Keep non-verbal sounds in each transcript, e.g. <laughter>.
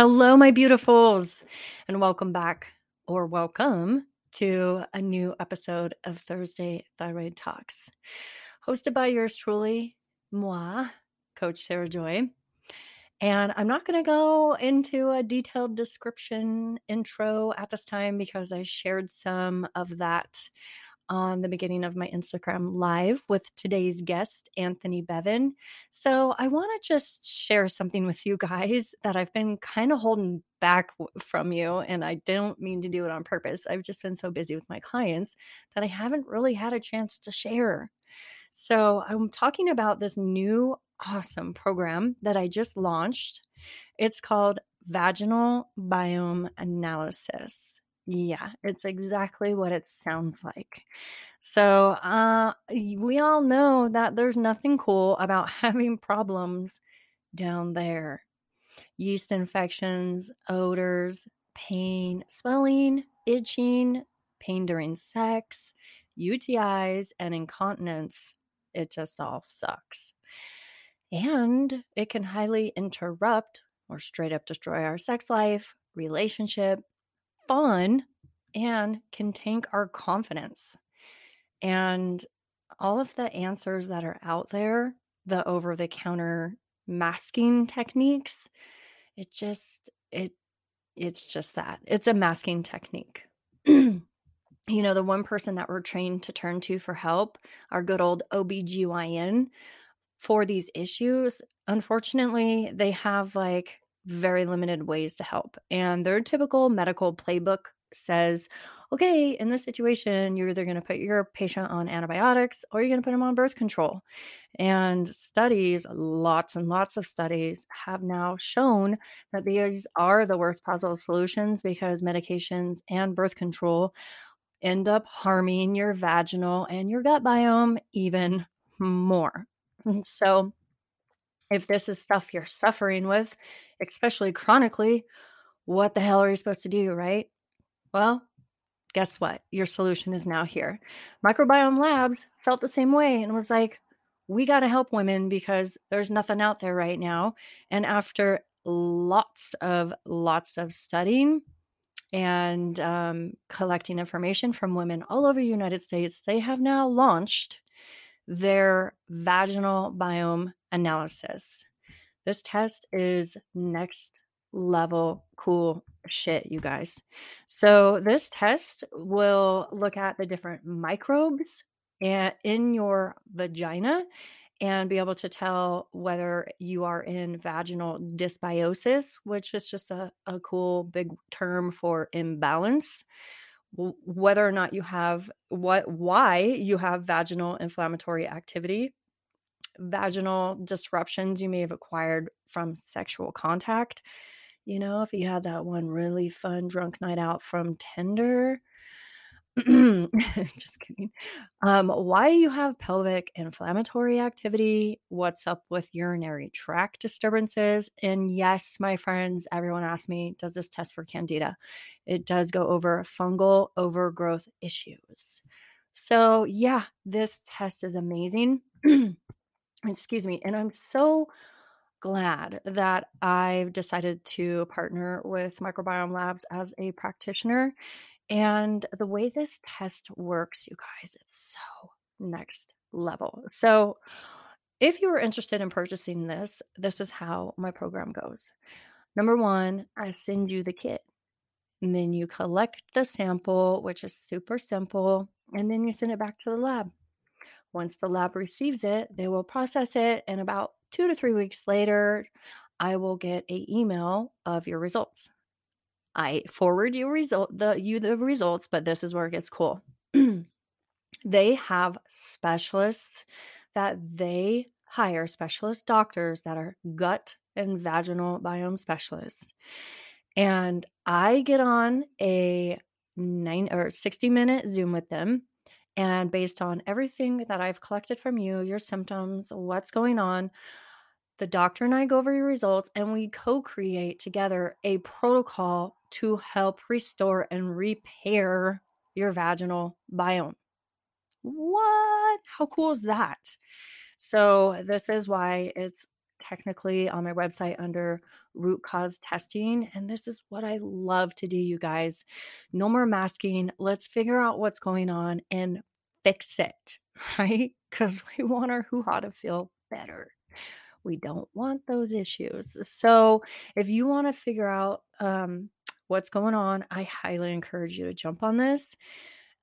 Hello, my beautifuls, and welcome back or welcome to a new episode of Thursday Thyroid Talks, hosted by yours truly, moi, Coach Sarah Joy. And I'm not going to go into a detailed description intro at this time because I shared some of that on the beginning of my Instagram live with today's guest, Anthony Bevan. So I want to just share something with you guys that I've been kind of holding back from you. And I don't mean to do it on purpose. I've just been so busy with my clients that I haven't really had a chance to share. So I'm talking about this new awesome program that I just launched. It's called Vaginal Biome Analysis. Yeah, it's exactly what it sounds like. So, uh, we all know that there's nothing cool about <laughs> having problems down there. Yeast infections, odors, pain, swelling, itching, pain during sex, UTIs, and incontinence. It just all sucks. And it can highly interrupt or straight up destroy our sex life, relationship, fun and can tank our confidence. And all of the answers that are out there, the over the counter masking techniques, it just it it's just that. It's a masking technique. <clears throat> you know, the one person that we're trained to turn to for help, our good old OBGYN for these issues, unfortunately, they have like very limited ways to help. And their typical medical playbook says, okay, in this situation, you're either going to put your patient on antibiotics or you're going to put them on birth control. And studies, lots and lots of studies, have now shown that these are the worst possible solutions because medications and birth control end up harming your vaginal and your gut biome even more. And <laughs> so, if this is stuff you're suffering with, especially chronically, what the hell are you supposed to do, right? Well, guess what? Your solution is now here. Microbiome Labs felt the same way and was like, we got to help women because there's nothing out there right now. And after lots of lots of studying and um, collecting information from women all over the United States, they have now launched their vaginal biome analysis. This test is next level cool shit, you guys. So, this test will look at the different microbes in your vagina and be able to tell whether you are in vaginal dysbiosis, which is just a, a cool big term for imbalance whether or not you have what why you have vaginal inflammatory activity vaginal disruptions you may have acquired from sexual contact. You know, if you had that one really fun drunk night out from Tinder, <clears throat> just kidding. Um, why you have pelvic inflammatory activity, what's up with urinary tract disturbances. And yes, my friends, everyone asks me, does this test for candida? It does go over fungal overgrowth issues. So, yeah, this test is amazing. <clears throat> excuse me. And I'm so glad that I've decided to partner with Microbiome Labs as a practitioner. And the way this test works, you guys, it's so next level. So, if you are interested in purchasing this, this is how my program goes. Number one, I send you the kit. And then you collect the sample, which is super simple, and then you send it back to the lab. Once the lab receives it, they will process it, and about two to three weeks later, I will get a email of your results. I forward you result the you the results, but this is where it gets cool. <clears throat> they have specialists that they hire specialist doctors that are gut and vaginal biome specialists. And I get on a 9 or 60 minute Zoom with them and based on everything that I've collected from you, your symptoms, what's going on, the doctor and I go over your results and we co create together a protocol to help restore and repair your vaginal biome. What? How cool is that? So, this is why it's technically on my website under root cause testing. And this is what I love to do, you guys. No more masking. Let's figure out what's going on and fix it, <laughs> right? Because we want our hoo ha to feel better. We don't want those issues. So, if you want to figure out um, what's going on, I highly encourage you to jump on this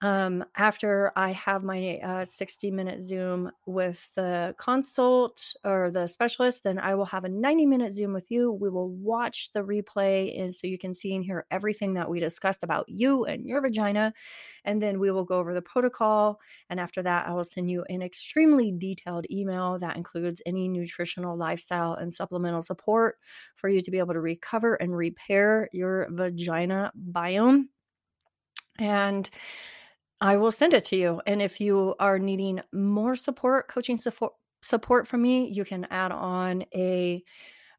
um, after I have my uh, 60 minute Zoom with the consult or the specialist, then I will have a 90 minute Zoom with you. We will watch the replay, and so you can see and hear everything that we discussed about you and your vagina. And then we will go over the protocol. And after that, I will send you an extremely detailed email that includes any nutritional, lifestyle, and supplemental support for you to be able to recover and repair your vagina biome. And I will send it to you. And if you are needing more support, coaching support support from me, you can add on a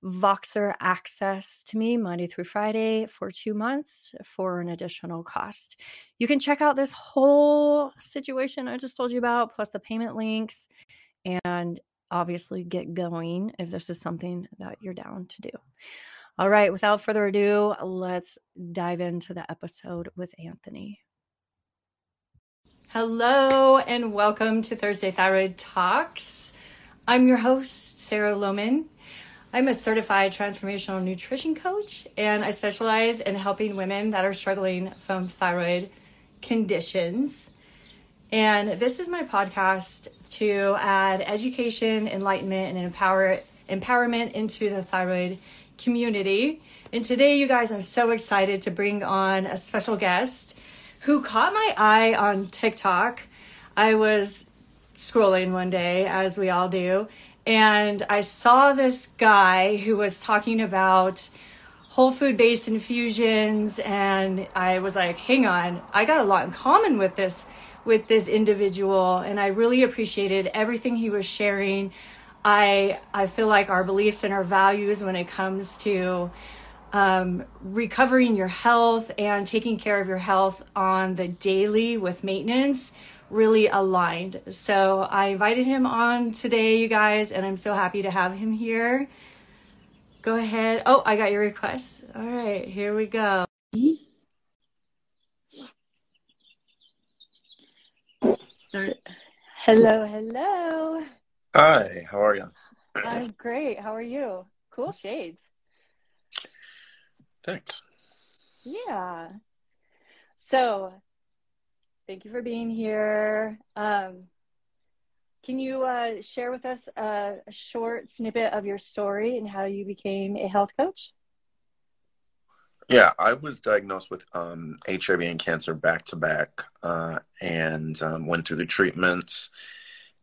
Voxer access to me Monday through Friday for two months for an additional cost. You can check out this whole situation I just told you about, plus the payment links, and obviously get going if this is something that you're down to do. All right, without further ado, let's dive into the episode with Anthony. Hello, and welcome to Thursday Thyroid Talks. I'm your host, Sarah Lohman. I'm a certified transformational nutrition coach, and I specialize in helping women that are struggling from thyroid conditions. And this is my podcast to add education, enlightenment, and empower empowerment into the thyroid community. And today, you guys, I'm so excited to bring on a special guest who caught my eye on TikTok. I was scrolling one day, as we all do, and I saw this guy who was talking about whole food based infusions and I was like, "Hang on, I got a lot in common with this with this individual and I really appreciated everything he was sharing. I I feel like our beliefs and our values when it comes to um, recovering your health and taking care of your health on the daily with maintenance really aligned. So I invited him on today, you guys, and I'm so happy to have him here. Go ahead. Oh, I got your request. All right, here we go. Hello, hello. Hi, how are you? I'm great. How are you? Cool shades. Thanks. Yeah. So, thank you for being here. Um, can you uh, share with us a, a, short snippet of your story and how you became a health coach? Yeah, I was diagnosed with um, HIV and cancer back to back uh, and um, went through the treatments.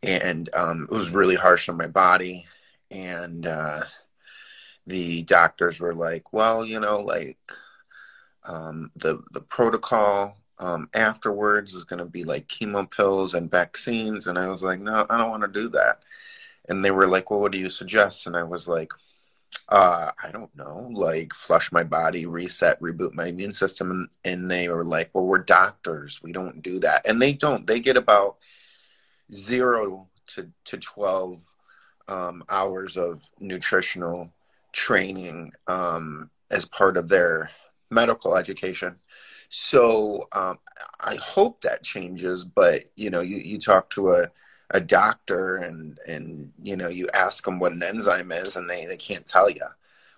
And um, it was really harsh on my body. And uh, the doctors were like, well, you know, like um, the the protocol um, afterwards is going to be like chemo pills and vaccines, and I was like, no, I don't want to do that. And they were like, well, what do you suggest? And I was like, uh, I don't know, like flush my body, reset, reboot my immune system. And, and they were like, well, we're doctors, we don't do that, and they don't. They get about zero to to twelve um, hours of nutritional training um, as part of their medical education. So um, I hope that changes. But you know, you, you talk to a a doctor and and you know you ask them what an enzyme is and they, they can't tell you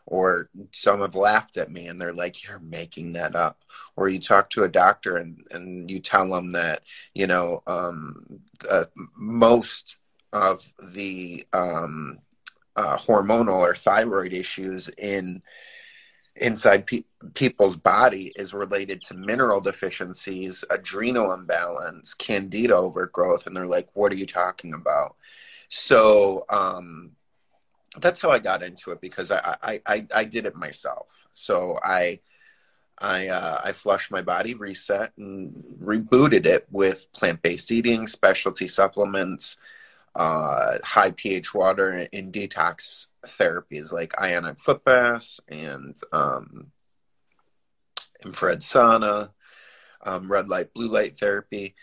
or some have laughed at me and they're like you're making that up or you talk to a doctor and and you tell them that you know um, uh, most of the um, uh, hormonal or thyroid issues in inside pe- people's body is related to mineral deficiencies, adrenal imbalance, candida overgrowth, and they're like, "What are you talking about?" So um, that's how I got into it because I I, I, I did it myself. So I. I uh, I flushed my body, reset, and rebooted it with plant based eating, specialty supplements, uh, high pH water in detox therapies like ionic foot baths and um, infrared sauna, um, red light, blue light therapy.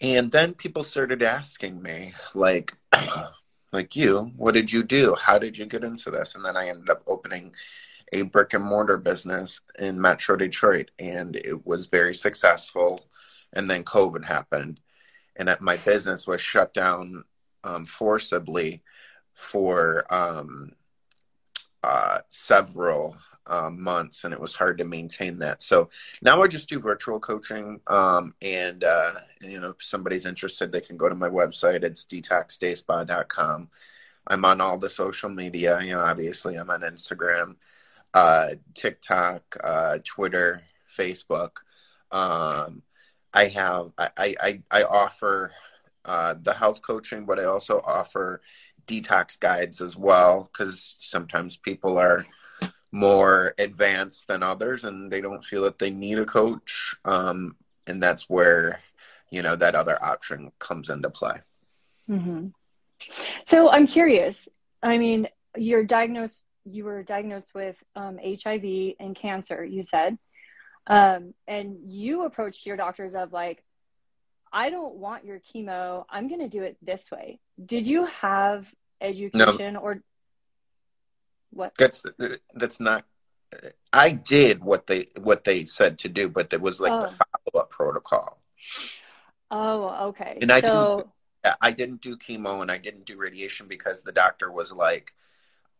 And then people started asking me, like, <clears throat> like you. What did you do? How did you get into this? And then I ended up opening a brick and mortar business in Metro Detroit, and it was very successful. And then COVID happened, and that my business was shut down um, forcibly for um, uh, several uh, months, and it was hard to maintain that. So now I just do virtual coaching, um, and uh, you know, if somebody's interested, they can go to my website. It's detoxdayspa.com. I'm on all the social media. You know, obviously, I'm on Instagram, uh, TikTok, uh, Twitter, Facebook. Um, I have I I, I offer uh, the health coaching, but I also offer detox guides as well because sometimes people are more advanced than others and they don't feel that they need a coach um, and that's where you know that other option comes into play. Mm-hmm. so i'm curious. I mean you're diagnosed you were diagnosed with um, hiv and cancer you said. Um, and you approached your doctors of like i don't want your chemo i'm going to do it this way did you have education no. or what? That's that's not. I did what they what they said to do, but there was like oh. the follow up protocol. Oh, okay. And I so... didn't. I didn't do chemo and I didn't do radiation because the doctor was like,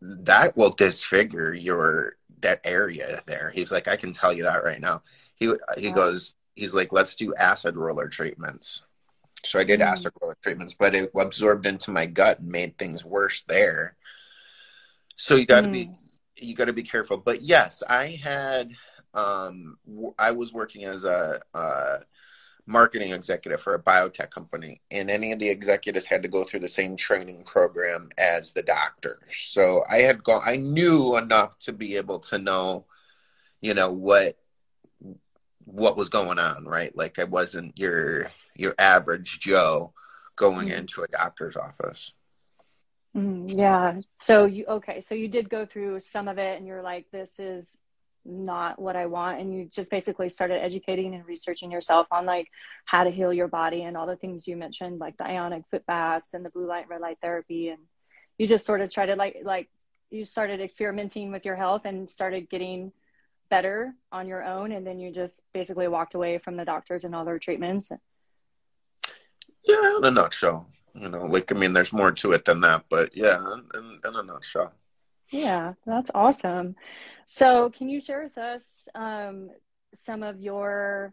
"That will disfigure your that area there." He's like, "I can tell you that right now." He he oh. goes, he's like, "Let's do acid roller treatments." So I did mm. acid roller treatments, but it absorbed into my gut and made things worse there. So you got to mm. be you got to be careful. But yes, I had um, I was working as a, a marketing executive for a biotech company, and any of the executives had to go through the same training program as the doctors. So I had gone. I knew enough to be able to know, you know what what was going on, right? Like I wasn't your your average Joe going mm. into a doctor's office. Mm, yeah. So you okay? So you did go through some of it, and you're like, "This is not what I want," and you just basically started educating and researching yourself on like how to heal your body and all the things you mentioned, like the ionic foot baths and the blue light red light therapy, and you just sort of tried to like like you started experimenting with your health and started getting better on your own, and then you just basically walked away from the doctors and all their treatments. Yeah, in a nutshell. You know, like I mean, there's more to it than that, but yeah, in, in a nutshell. Yeah, that's awesome. So, can you share with us um, some of your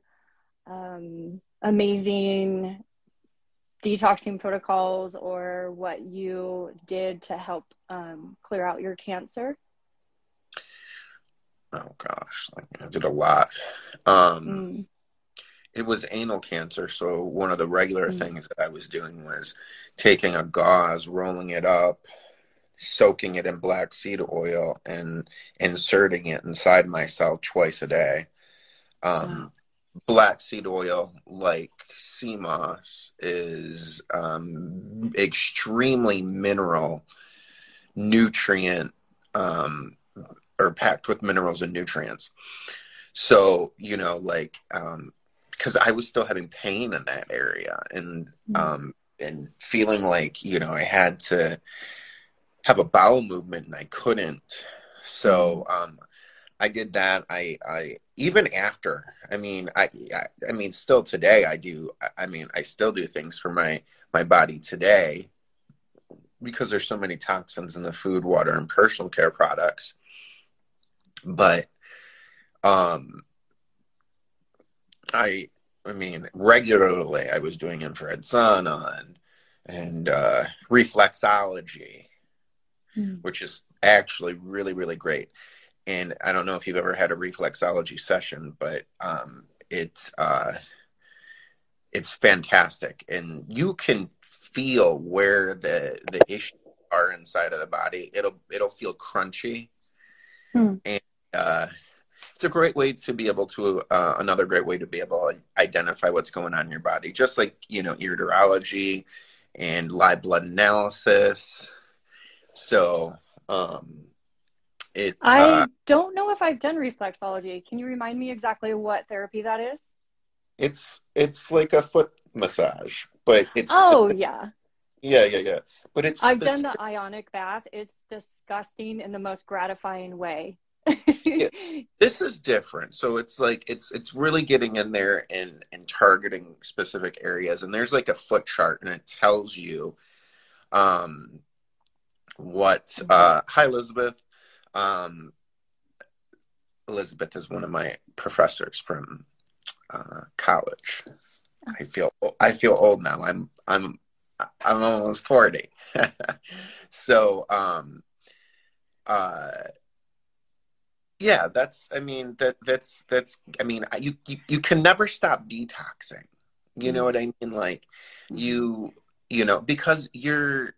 um, amazing detoxing protocols or what you did to help um, clear out your cancer? Oh gosh, I did a lot. Um, mm it was anal cancer. So one of the regular mm-hmm. things that I was doing was taking a gauze, rolling it up, soaking it in black seed oil, and inserting it inside myself twice a day. Um, wow. Black seed oil, like sea moss, is um, extremely mineral, nutrient, um, or packed with minerals and nutrients. So, you know, like um, because I was still having pain in that area and mm-hmm. um and feeling like you know I had to have a bowel movement and I couldn't. So mm-hmm. um I did that. I I even after. I mean I, I I mean still today I do I mean I still do things for my my body today because there's so many toxins in the food, water and personal care products. But um I I mean regularly I was doing infrared sauna and and uh, reflexology, mm. which is actually really really great. And I don't know if you've ever had a reflexology session, but um, it's uh, it's fantastic, and you can feel where the the issues are inside of the body. It'll it'll feel crunchy, mm. and uh, it's a great way to be able to uh, another great way to be able to identify what's going on in your body just like you know iridology and live blood analysis so um it's i uh, don't know if i've done reflexology can you remind me exactly what therapy that is it's it's like a foot massage but it's oh yeah Yeah, yeah, yeah. But it's I've done the ionic bath. It's disgusting in the most gratifying way. This is different. So it's like it's it's really getting in there and and targeting specific areas. And there's like a foot chart and it tells you um what uh hi Elizabeth. Um Elizabeth is one of my professors from uh, college. I feel I feel old now. I'm I'm I'm almost forty. <laughs> so um, uh, yeah, that's I mean that that's that's I mean you you, you can never stop detoxing. You know what I mean? Like mm-hmm. you you know because you're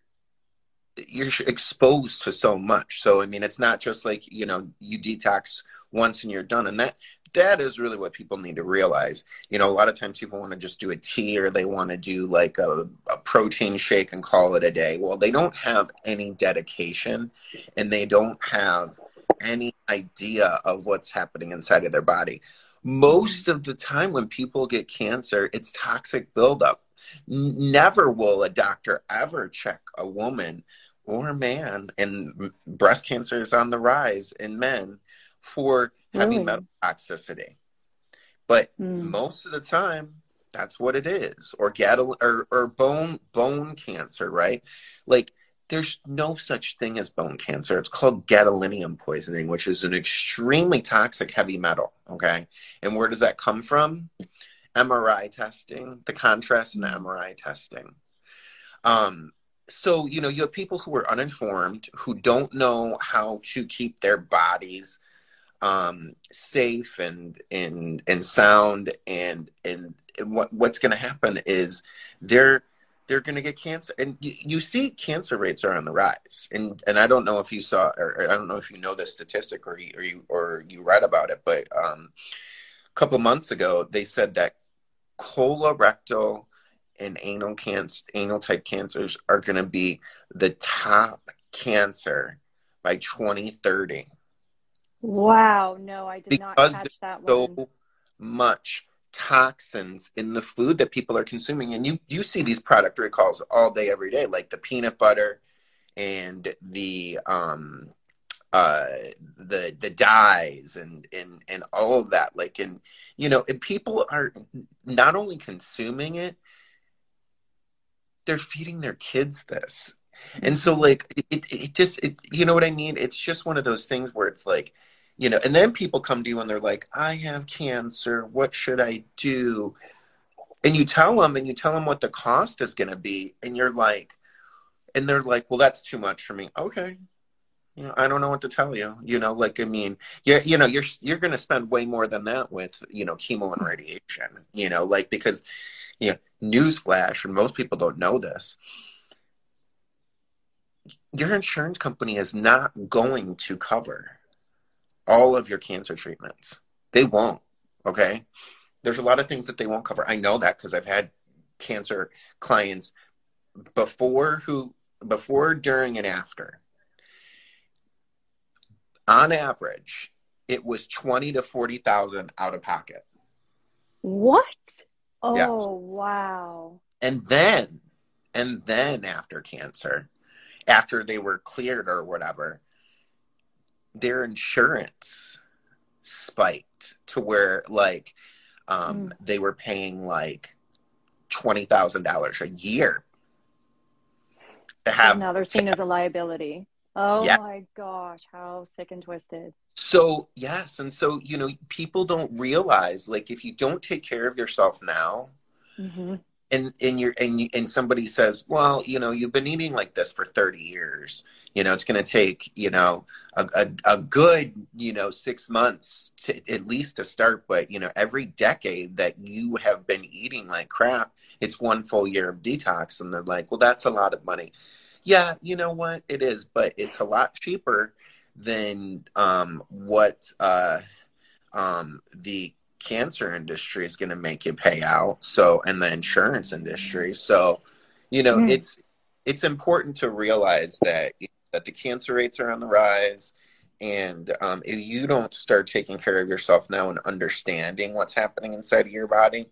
you're exposed to so much. So I mean, it's not just like you know you detox once and you're done, and that that is really what people need to realize. You know, a lot of times people want to just do a tea or they want to do like a, a, protein shake and call it a day. Well, they don't have any dedication and they don't have any idea of what's happening inside of their body. Most of the time, when people get cancer, it's toxic buildup. Never will a doctor ever check a woman or a man, and breast cancer is on the rise in men for heavy metal toxicity. But mm. most of the time, that's what it is, or gadol or, or bone bone cancer, right? Like there's no such thing as bone cancer. It's called gadolinium poisoning, which is an extremely toxic heavy metal. Okay, and where does that come from? MRI testing, the contrast in MRI testing. Um, so you know you have people who are uninformed who don't know how to keep their bodies um, safe and and and sound and and what what's going to happen is they're they're going to get cancer and you, you, see cancer rates are on the rise and and I don't know if you saw or, I don't know if you know this statistic or you, or you or you read about it but um, a couple months ago they said that colorectal and anal cancer anal type cancers are going to be the top cancer by 2030 Wow, no, I did because not catch that so one. much toxins in the food that people are consuming. And you you see these product recalls all day every day like the peanut butter and the um uh the the dyes and and and all of that. Like and you know and people are not only consuming it they're feeding their kids this. And so like it, it just it, you know what i mean? It's just one of those things where it's like you know and then people come to you and they're like i have cancer. What should i do? And you tell them and you tell them what the cost is going to be and you're like and they're like well that's too much for me. Okay. You know i don't know what to tell you you know like i mean yeah you know you're you're going to spend way more than that with you know chemo and mm-hmm. radiation you know like because you know newsflash and most people don't know this. Your insurance company is not going to cover all of your cancer treatments. They won't. Okay. There's a lot of things that they won't cover. I know that because I've had cancer clients before who before, during, and after. On average, it was twenty to forty thousand out of pocket. What? Oh yes. wow. And then and then after cancer, after they were cleared or whatever, their insurance spiked to where like um, mm. they were paying like twenty thousand dollars a year to have. now they're seen as a liability. Oh yeah. my gosh, how sick and twisted. So yes, and so you know, people don't realize like if you don't take care of yourself now, mm-hmm and and you're and you, and somebody says, well, you know, you've been eating like this for 30 years. You know, it's going to take you know a, a, a good you know six months to at least to start. But you know, every decade that you have been eating like crap, it's one full year of detox, and they're like, well, that's a lot of money. Yeah, you know what? It is, but it's a lot cheaper than um, what uh, um, the cancer industry is going to make you pay out so and the insurance industry so you know mm. it's it's important to realize that that the cancer rates are on the rise and um, if you don't start taking care of yourself now and understanding what's happening inside of your body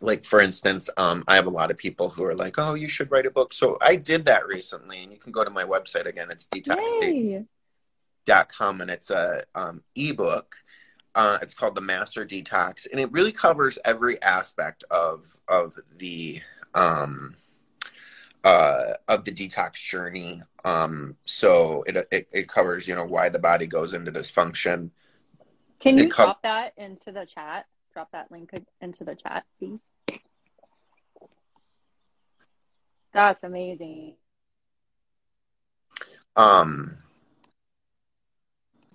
like for instance, um, I have a lot of people who are like, "Oh, you should write a book." So I did that recently, and you can go to my website again. It's detox.com, and it's a um, ebook. Uh, it's called the Master Detox, and it really covers every aspect of of the um, uh, of the detox journey. Um, so it, it, it covers you know why the body goes into dysfunction. Can you co- drop that into the chat? Drop that link into the chat, please. That's amazing. Um,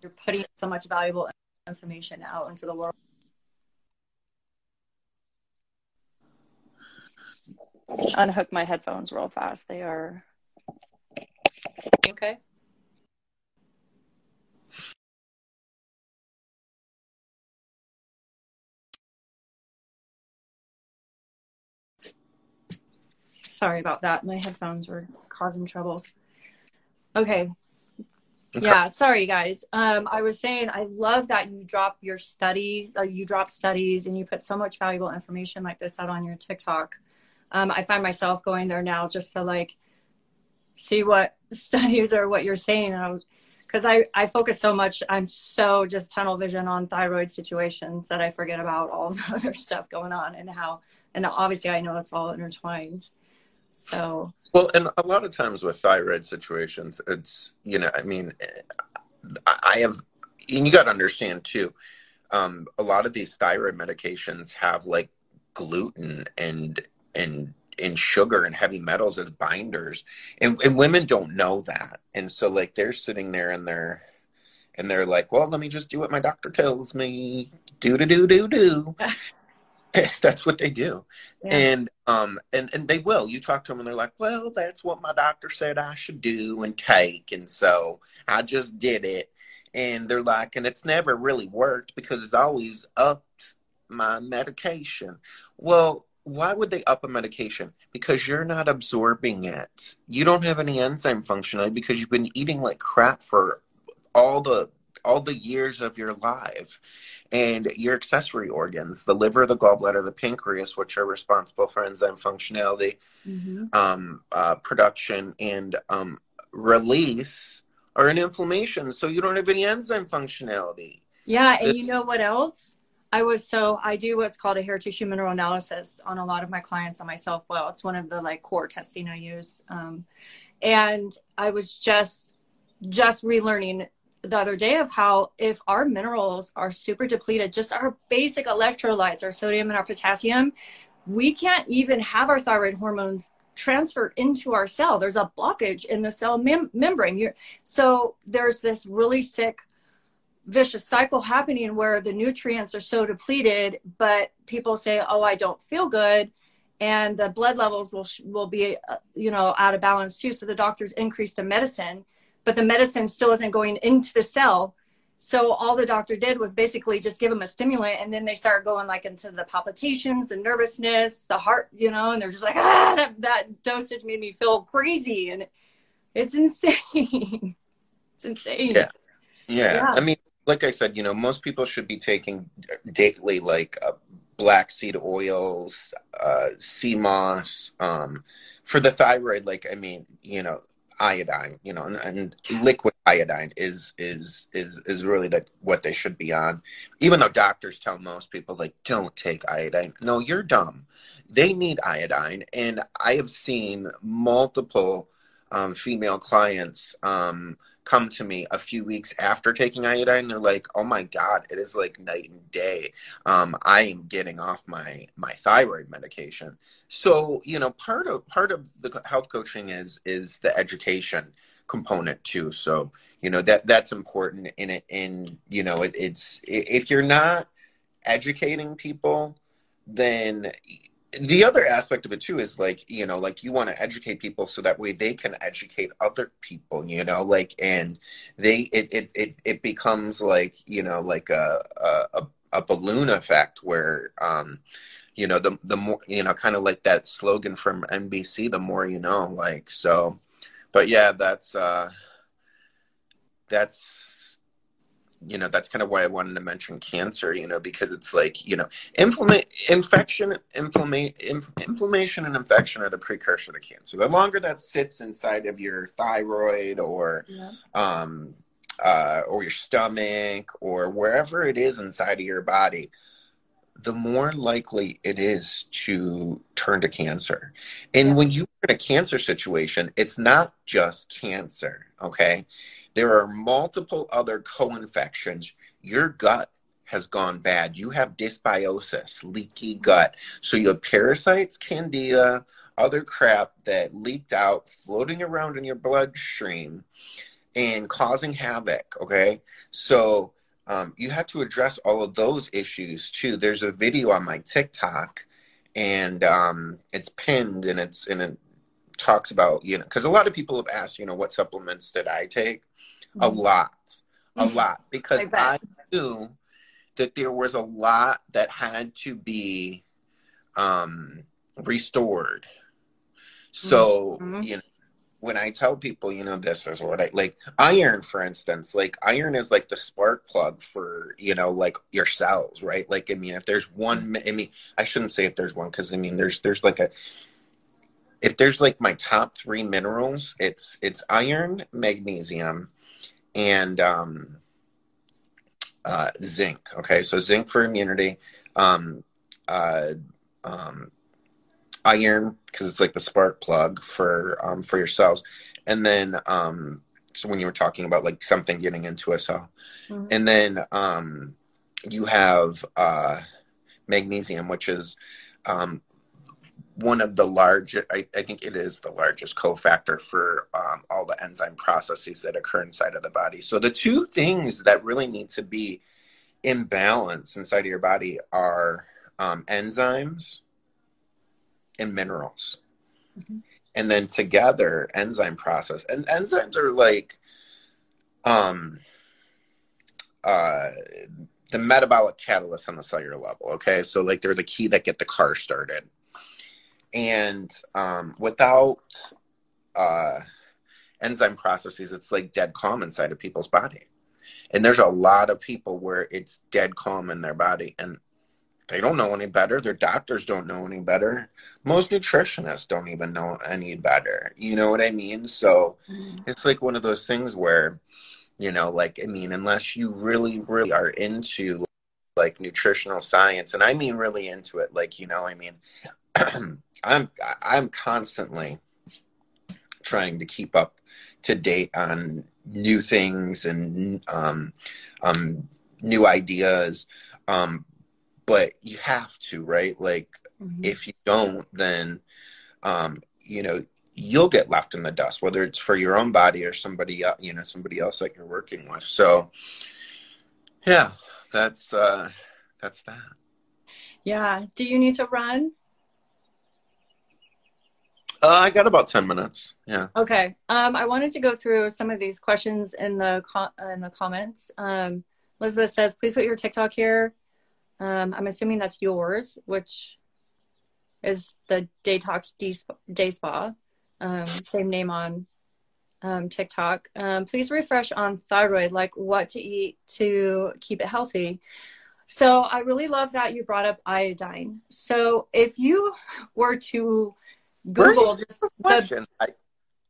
you're putting so much valuable information out into the world. Unhook my headphones real fast. They are okay. Sorry about that. My headphones were causing troubles. Okay. okay. Yeah, sorry guys. Um, I was saying I love that you drop your studies, uh, you drop studies, and you put so much valuable information like this out on your TikTok. Um, I find myself going there now just to like see what <laughs> studies or what you're saying. Because I, I focus so much, I'm so just tunnel vision on thyroid situations that I forget about all <laughs> the other stuff going on and how, and obviously I know it's all intertwined. So well, and a lot of times with thyroid situations, it's you know, I mean, I have, and you got to understand too. Um, a lot of these thyroid medications have like gluten and and and sugar and heavy metals as binders, and, and women don't know that, and so like they're sitting there and they're and they're like, well, let me just do what my doctor tells me. Do do do do do. <laughs> <laughs> that's what they do. Yeah. and um and and they will. You talk to them and they're like well that's what my doctor said i should do and take. And so i just did it. And they're like and it's never really worked because it's always upped my medication. Well why would they up a medication? Because you're not absorbing it. You don't have any enzyme functionality because you've been eating like crap for all the all the years of your life. And your accessory organs the liver the gallbladder the pancreas which are responsible for enzyme functionality mm-hmm. um, uh, production and um, release are in inflammation. So you don't have any enzyme functionality. Yeah and the- you know what else I was so I do what's called a hair tissue mineral analysis on a lot of my clients and myself. Well, it's one of the like core testing I use, um, and I was just just relearning the other day of how if our minerals are super depleted, just our basic electrolytes, our sodium and our potassium, we can't even have our thyroid hormones transfer into our cell. There's a blockage in the cell mem- membrane. You're, so there's this really sick, vicious cycle happening where the nutrients are so depleted, but people say, "Oh, I don't feel good." And the blood levels will will be, uh, you know, out of balance too. So the doctors increase the medicine, but the medicine still isn't going into the cell. So all the doctor did was basically just give them a stimulant, and then they start going like into the palpitations, the nervousness, the heart, you know, and they're just like, ah, that, that dosage made me feel crazy, and it's <laughs> insane. it's insane. Yeah. yeah. yeah, I mean, like I said, you know, most people should be taking daily like uh, black seed oils, uh, sea moss. Um, for the thyroid, like I mean, you know, iodine, you know, and, and liquid iodine is is is is really the, what they should be on. Even though doctors tell most people like don't take iodine. No, you're dumb. They need iodine, and I have seen multiple um, female clients um, come to me a few weeks after taking iodine they're like oh my god it is like night and day. Um, i am getting off my my thyroid medication. So you know part of part of the health coaching is is the education component too. So you know that that's important in it in you know it, it's if you're not educating people then the other aspect of it too is like you know like you want to educate people so that way they can educate other people you know like and they it it it, it becomes like you know like a, a a balloon effect where um you know the the more you know kind of like that slogan from NBC the more you know like so but yeah that's uh that's you know that's kind of why I wanted to mention cancer, you know, because it's like you know, inflammation, infection, inflammation, inflammation, and infection are the precursor to cancer. The longer that sits inside of your thyroid or yeah. um, uh, or your stomach or wherever it is inside of your body, the more likely it is to turn to cancer. And yeah. when you're in a cancer situation, it's not just cancer, okay? There are multiple other co infections. Your gut has gone bad. You have dysbiosis, leaky gut. So you have parasites, candida, other crap that leaked out, floating around in your bloodstream and causing havoc. Okay. So um, you have to address all of those issues too. There's a video on my TikTok and um, it's pinned and it's and it talks about you know because a lot of people have asked you know what supplements did I take a mm-hmm. lot, a mm-hmm. lot, because I, I, knew that there was a lot that had to be um, restored. So, mm-hmm. you know, when I tell people, you know, this is what I like iron, for instance, like iron is like the spark plug for, you know, like your cells, right? Like, I mean, if there's one, I mean, I shouldn't say if there's one, cause I mean, there's, there's like a, if there's like my top three minerals, it's, it's iron, magnesium, and um, uh, zinc. Okay, so zinc for immunity, um, uh, um, iron because it's like the spark plug for um, for your cells, and then um, so when you were talking about like something getting into a cell, mm-hmm. and then um, you have uh, magnesium, which is um, one of the largest, I, I, think it is the largest cofactor for um, all the enzyme processes that occur inside of the body. So the two things that really need to be in balance inside of your body are um, enzymes and minerals. Mm-hmm. And then together, enzyme process. And enzymes are like um, uh, the metabolic catalyst on the cellular level. Okay. So, like, they're the key that get the car started and um, without uh, enzyme processes, it's like dead calm inside of people's body. And there's a lot of people where it's dead calm in their body, and they don't know any better. Their doctors don't know any better. Most nutritionists don't even know any better. You know what I mean? So mm. it's like one of those things where, you know, like, I mean, unless you really, really are into like nutritional science, and I mean really into it, like, you know, I mean, <clears throat> I'm I'm constantly trying to keep up to date on new things and um, um, new ideas. Um, but you have to, right? Like, mm-hmm. if you don't, then um, you know you'll get left in the dust, whether it's for your own body or somebody else, you know, somebody else that you're working with. So, yeah, that's uh, that's that. Yeah. Do you need to run? Uh, I got about ten minutes. Yeah. Okay. Um, I wanted to go through some of these questions in the co- in the comments. Um, Elizabeth says, "Please put your TikTok here." Um, I'm assuming that's yours, which is the Detox Day Spa. Um, same name on um, TikTok. Um, please refresh on thyroid, like what to eat to keep it healthy. So I really love that you brought up iodine. So if you were to Google just the question. The...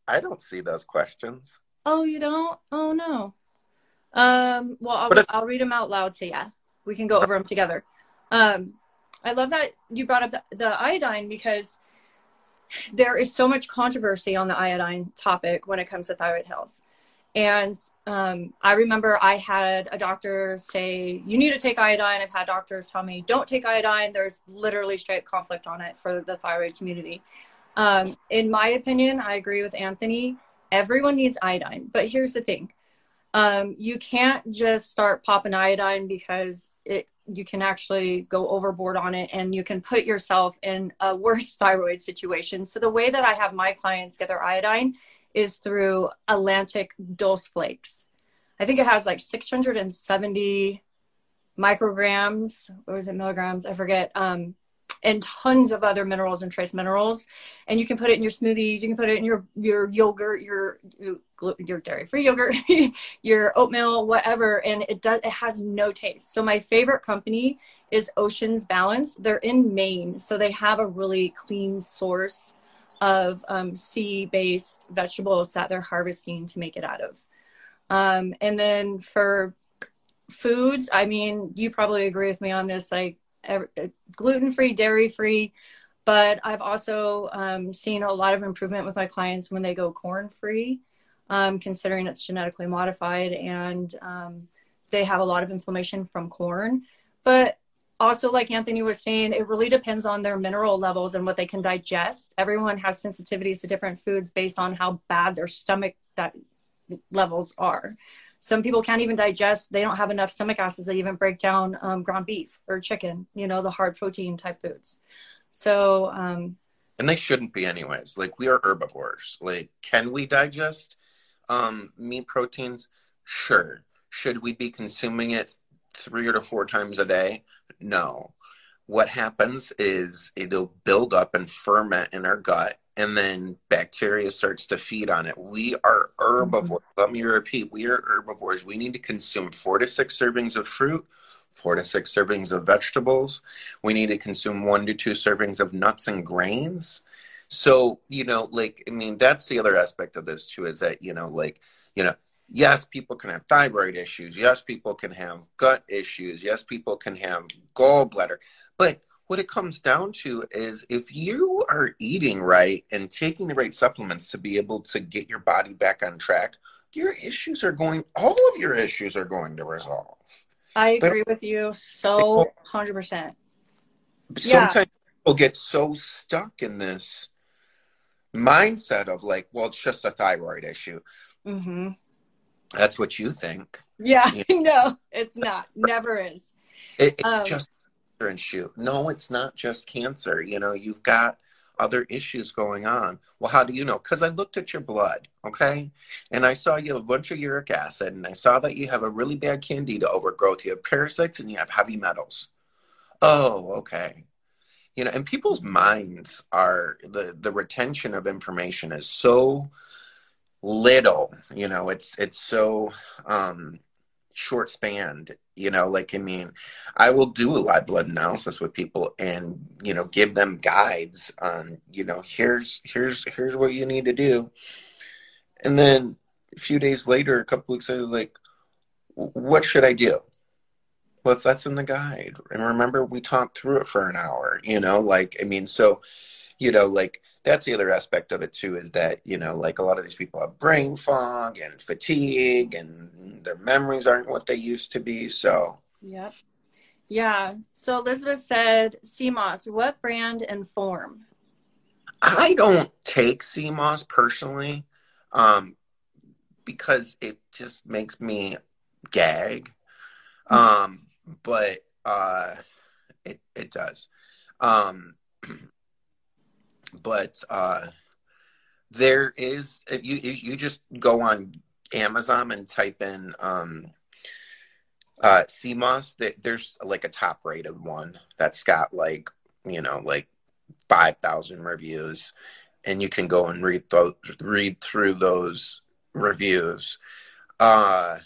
I I don't see those questions. Oh, you don't? Oh no. Um. Well, I'll, if... I'll read them out loud to you. We can go over them together. Um, I love that you brought up the, the iodine because there is so much controversy on the iodine topic when it comes to thyroid health. And um, I remember I had a doctor say, You need to take iodine. I've had doctors tell me, Don't take iodine. There's literally straight conflict on it for the thyroid community. Um, in my opinion, I agree with Anthony. Everyone needs iodine, but here's the thing: um, you can't just start popping iodine because it you can actually go overboard on it and you can put yourself in a worse <laughs> thyroid situation. So the way that I have my clients get their iodine is through Atlantic Dulse Flakes. I think it has like 670 micrograms, or was it milligrams? I forget. Um, and tons of other minerals and trace minerals. And you can put it in your smoothies. You can put it in your your yogurt, your your dairy free yogurt, <laughs> your oatmeal, whatever. And it does it has no taste. So my favorite company is Oceans Balance. They're in Maine, so they have a really clean source of um, sea-based vegetables that they're harvesting to make it out of. Um, and then for foods, I mean, you probably agree with me on this, like uh, gluten-free, dairy-free. But I've also um, seen a lot of improvement with my clients when they go corn-free, um, considering it's genetically modified and um, they have a lot of inflammation from corn. But also like anthony was saying it really depends on their mineral levels and what they can digest everyone has sensitivities to different foods based on how bad their stomach that levels are some people can't even digest they don't have enough stomach acids to even break down um, ground beef or chicken you know the hard protein type foods. So um, and they shouldn't be anyways. Like we are herbivores. Like can we digest um, meat proteins? Sure. Should we be consuming it three or four times a day? No. What happens is it'll build up and ferment in our gut, and then bacteria starts to feed on it. We are herbivores. Mm-hmm. Let me repeat we are herbivores. We need to consume four to six servings of fruit, four to six servings of vegetables. We need to consume one to two servings of nuts and grains. So, you know, like, I mean, that's the other aspect of this too is that, you know, like, you know, yes, people can have thyroid issues. Yes, people can have gut issues. Yes, people can have gallbladder. But what it comes down to is if you are eating right and taking the right supplements to be able to get your body back on track, your issues are going, all of your issues are going to resolve. I agree but, with you so 100%. Sometimes yeah. people get so stuck in this mindset of like, well, it's just a thyroid issue. Mm-hmm. That's what you think. Yeah, <laughs> you know? no, it's not. Never is. It, it um, just and shoot. No, it's not just cancer. You know, you've got other issues going on. Well, how do you know? Because I looked at your blood, okay, and I saw you have a bunch of uric acid, and I saw that you have a really bad candida overgrowth. You have parasites, and you have heavy metals. Oh, okay. You know, and people's minds are the the retention of information is so little you know it's it's so um short spanned you know like i mean i will do a live blood analysis with people and you know give them guides on you know here's here's here's what you need to do. And then a few days later a couple weeks later like what should i do? Well if that's in the guide. And remember we talked through it for an hour you know like i mean so you know like that's the other aspect of it too is that you know like a lot of these people have brain fog and fatigue and their memories aren't what they used to be so. Yep. Yeah. So elizabeth said moss what brand and form? I don't take moss personally um, because it just makes me gag. Um, but uh, it, it does. Um, <clears throat> but uh, there is you you just go on Amazon and type in um, uh, moss. There's like a top rated one that's got like you know like five thousand reviews, and you can go and read those read through those reviews. Uh,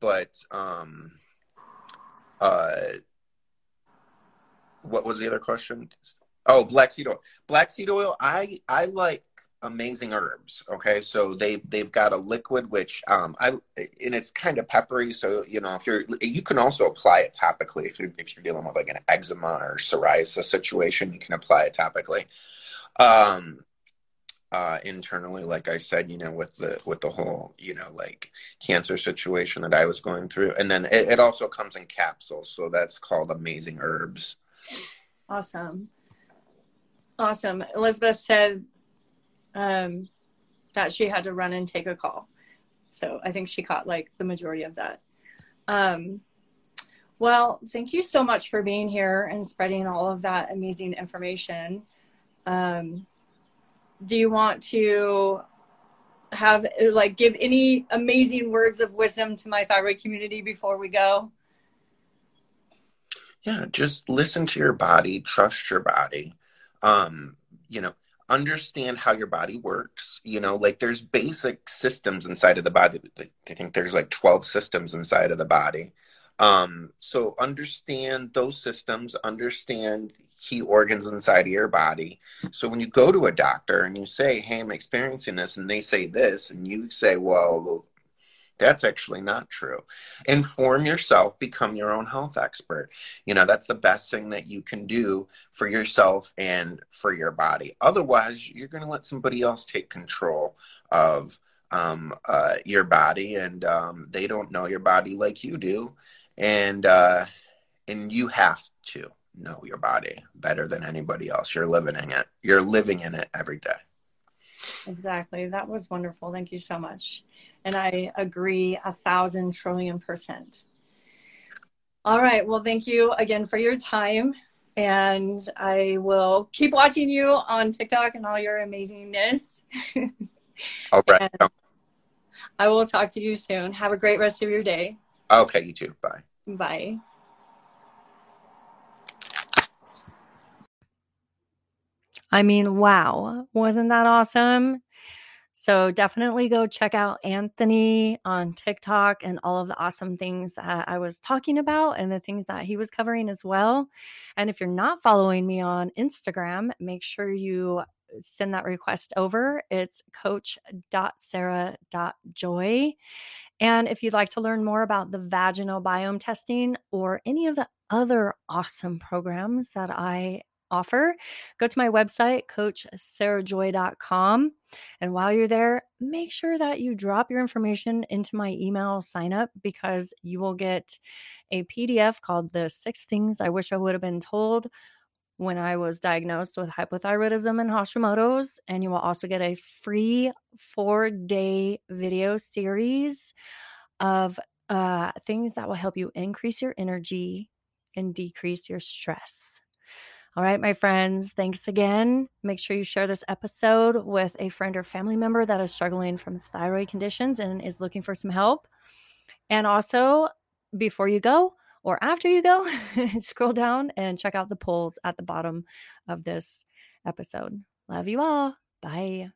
but um, uh, what was the other question? Oh, black seed oil. Black seed oil. I I like amazing herbs. Okay, so they they've got a liquid which um I and it's kind of peppery. So you know if you're you can also apply it topically if you're if you're dealing with like an eczema or psoriasis situation, you can apply it topically. Um, uh, internally, like I said, you know, with the with the whole you know like cancer situation that I was going through, and then it, it also comes in capsules, so that's called amazing herbs. Awesome. Awesome. Elizabeth said um, that she had to run and take a call. So I think she caught like the majority of that. Um, well, thank you so much for being here and spreading all of that amazing information. Um, do you want to have like give any amazing words of wisdom to my thyroid community before we go? Yeah, just listen to your body, trust your body. Um, you know, understand how your body works. You know, like there's basic systems inside of the body. I think there's like 12 systems inside of the body. Um, so understand those systems, understand key organs inside of your body. So when you go to a doctor and you say, Hey, I'm experiencing this, and they say this, and you say, Well, that's actually not true. Inform yourself, become your own health expert. You know, that's the best thing that you can do for yourself and for your body. Otherwise, you're going to let somebody else take control of um, uh, your body, and um, they don't know your body like you do. And, uh, and you have to know your body better than anybody else. You're living in it. You're living in it every day. Exactly. That was wonderful. Thank you so much. And I agree a thousand trillion percent. All right. Well, thank you again for your time. And I will keep watching you on TikTok and all your amazingness. <laughs> All right. I will talk to you soon. Have a great rest of your day. Okay, you too. Bye. Bye. I mean, wow. Wasn't that awesome? So definitely go check out Anthony on TikTok and all of the awesome things that I was talking about and the things that he was covering as well. And if you're not following me on Instagram, make sure you send that request over. It's coach.sarah.joy. And if you'd like to learn more about the vaginal biome testing or any of the other awesome programs that I offer, go to my website, coachsarahjoy.com. And while you're there, make sure that you drop your information into my email sign up because you will get a PDF called The Six Things I Wish I Would Have Been Told when I was diagnosed with hypothyroidism and Hashimoto's. And you will also get a free four day video series of uh, things that will help you increase your energy and decrease your stress. All right, my friends, thanks again. Make sure you share this episode with a friend or family member that is struggling from thyroid conditions and is looking for some help. And also, before you go or after you go, <laughs> scroll down and check out the polls at the bottom of this episode. Love you all. Bye.